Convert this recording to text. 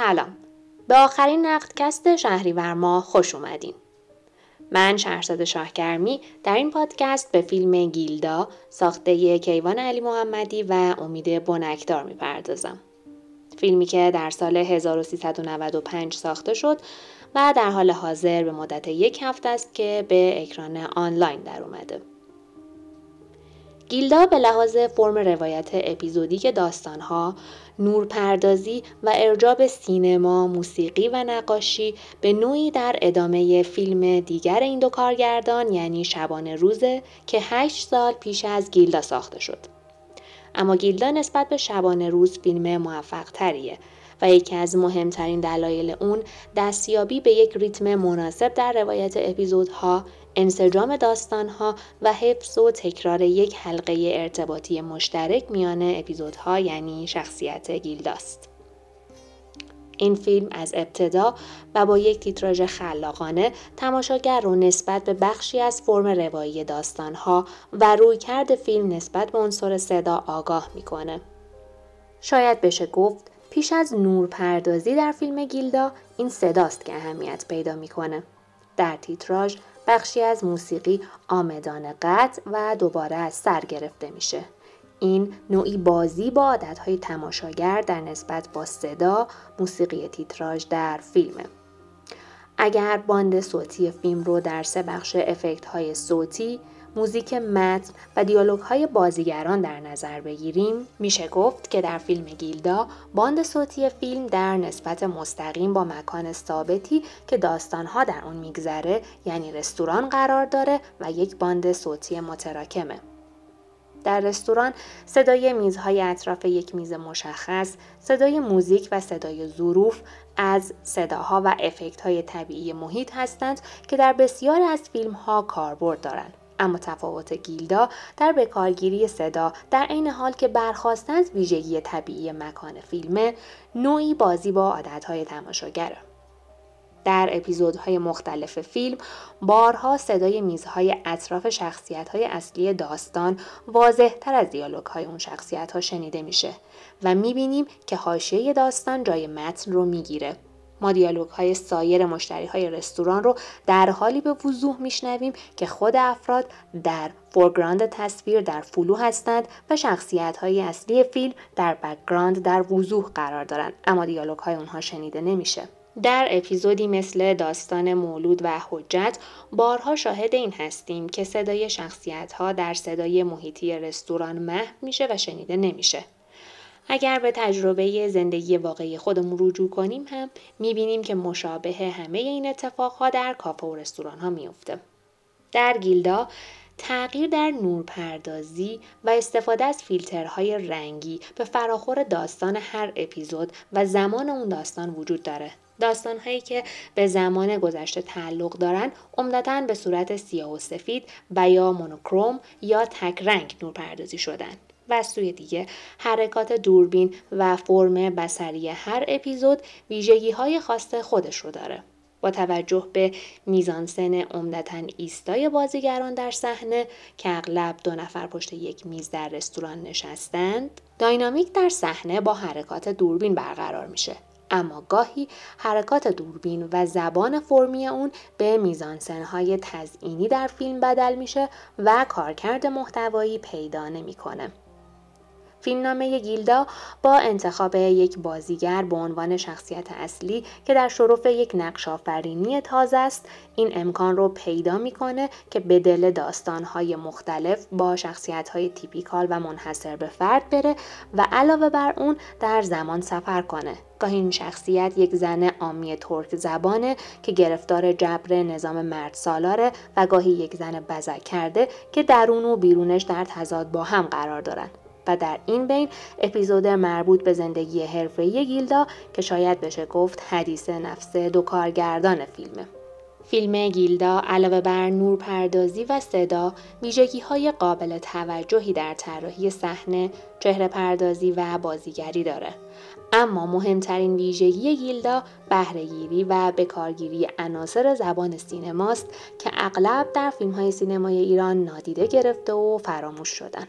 سلام. به آخرین نقدکست شهریور ماه خوش اومدین. من شهرزاد شاهگرمی در این پادکست به فیلم گیلدا ساخته کیوان علی محمدی و امید بنکدار می‌پردازم. فیلمی که در سال 1395 ساخته شد و در حال حاضر به مدت یک هفته است که به اکران آنلاین در اومده. گیلدا به لحاظ فرم روایت اپیزودیک داستانها، نورپردازی و ارجاب سینما، موسیقی و نقاشی به نوعی در ادامه فیلم دیگر این دو کارگردان یعنی شبانه روزه که هشت سال پیش از گیلدا ساخته شد. اما گیلدا نسبت به شبانه روز فیلم موفق تریه و یکی از مهمترین دلایل اون دستیابی به یک ریتم مناسب در روایت اپیزودها انسجام داستانها و حفظ و تکرار یک حلقه ارتباطی مشترک میان اپیزودها یعنی شخصیت گیلداست. این فیلم از ابتدا و با یک تیتراژ خلاقانه تماشاگر رو نسبت به بخشی از فرم روایی داستانها و رویکرد فیلم نسبت به عنصر صدا آگاه می‌کنه. شاید بشه گفت پیش از نورپردازی در فیلم گیلدا این صداست که اهمیت پیدا می‌کنه. در تیتراژ بخشی از موسیقی آمدان قطع و دوباره از سر گرفته میشه. این نوعی بازی با عادتهای تماشاگر در نسبت با صدا موسیقی تیتراژ در فیلمه. اگر باند صوتی فیلم رو در سه بخش افکت های صوتی، موزیک متن و دیالوگ های بازیگران در نظر بگیریم میشه گفت که در فیلم گیلدا باند صوتی فیلم در نسبت مستقیم با مکان ثابتی که داستانها در اون میگذره یعنی رستوران قرار داره و یک باند صوتی متراکمه در رستوران صدای میزهای اطراف یک میز مشخص، صدای موزیک و صدای ظروف از صداها و افکت های طبیعی محیط هستند که در بسیار از فیلم ها کاربرد دارند. اما تفاوت گیلدا در بکارگیری صدا در عین حال که برخواسته از ویژگی طبیعی مکان فیلم نوعی بازی با عادتهای تماشاگره. در اپیزودهای مختلف فیلم بارها صدای میزهای اطراف شخصیتهای اصلی داستان واضح تر از دیالوگ های اون شخصیت ها شنیده میشه و می‌بینیم که حاشیه داستان جای متن رو می‌گیره. ما دیالوگ های سایر مشتری های رستوران رو در حالی به وضوح میشنویم که خود افراد در foreground تصویر در فلو هستند و شخصیت های اصلی فیلم در background در وضوح قرار دارند اما دیالوگ های اونها شنیده نمیشه در اپیزودی مثل داستان مولود و حجت بارها شاهد این هستیم که صدای شخصیت ها در صدای محیطی رستوران محو میشه و شنیده نمیشه. اگر به تجربه زندگی واقعی خودمون رجوع کنیم هم می‌بینیم که مشابه همه این اتفاقها در کافه و رستوران ها میفته. در گیلدا تغییر در نورپردازی و استفاده از فیلترهای رنگی به فراخور داستان هر اپیزود و زمان اون داستان وجود داره. داستانهایی که به زمان گذشته تعلق دارن عمدتا به صورت سیاه و سفید و یا مونوکروم یا تک رنگ نورپردازی شدن. و از سوی دیگه حرکات دوربین و فرم بسری هر اپیزود ویژگی های خاص خودش رو داره. با توجه به میزانسن عمدتا ایستای بازیگران در صحنه که اغلب دو نفر پشت یک میز در رستوران نشستند داینامیک در صحنه با حرکات دوربین برقرار میشه اما گاهی حرکات دوربین و زبان فرمی اون به میزانسنهای تزئینی در فیلم بدل میشه و کارکرد محتوایی پیدا نمی‌کنه. فیلمنامه گیلدا با انتخاب یک بازیگر به عنوان شخصیت اصلی که در شرف یک نقش آفرینی تازه است این امکان رو پیدا می‌کنه که به دل داستانهای مختلف با شخصیتهای تیپیکال و منحصر به فرد بره و علاوه بر اون در زمان سفر کنه. گاهی این شخصیت یک زن آمی ترک زبانه که گرفتار جبر نظام مرد سالاره و گاهی یک زن بزک کرده که درون و بیرونش در تضاد با هم قرار دارند و در این بین اپیزود مربوط به زندگی حرفه‌ای گیلدا که شاید بشه گفت حدیث نفس دو کارگردان فیلمه. فیلم گیلدا علاوه بر نور پردازی و صدا ویژگی های قابل توجهی در طراحی صحنه، چهره پردازی و بازیگری داره. اما مهمترین ویژگی گیلدا بهرهگیری و بکارگیری عناصر زبان سینماست که اغلب در فیلم های سینمای ایران نادیده گرفته و فراموش شدن.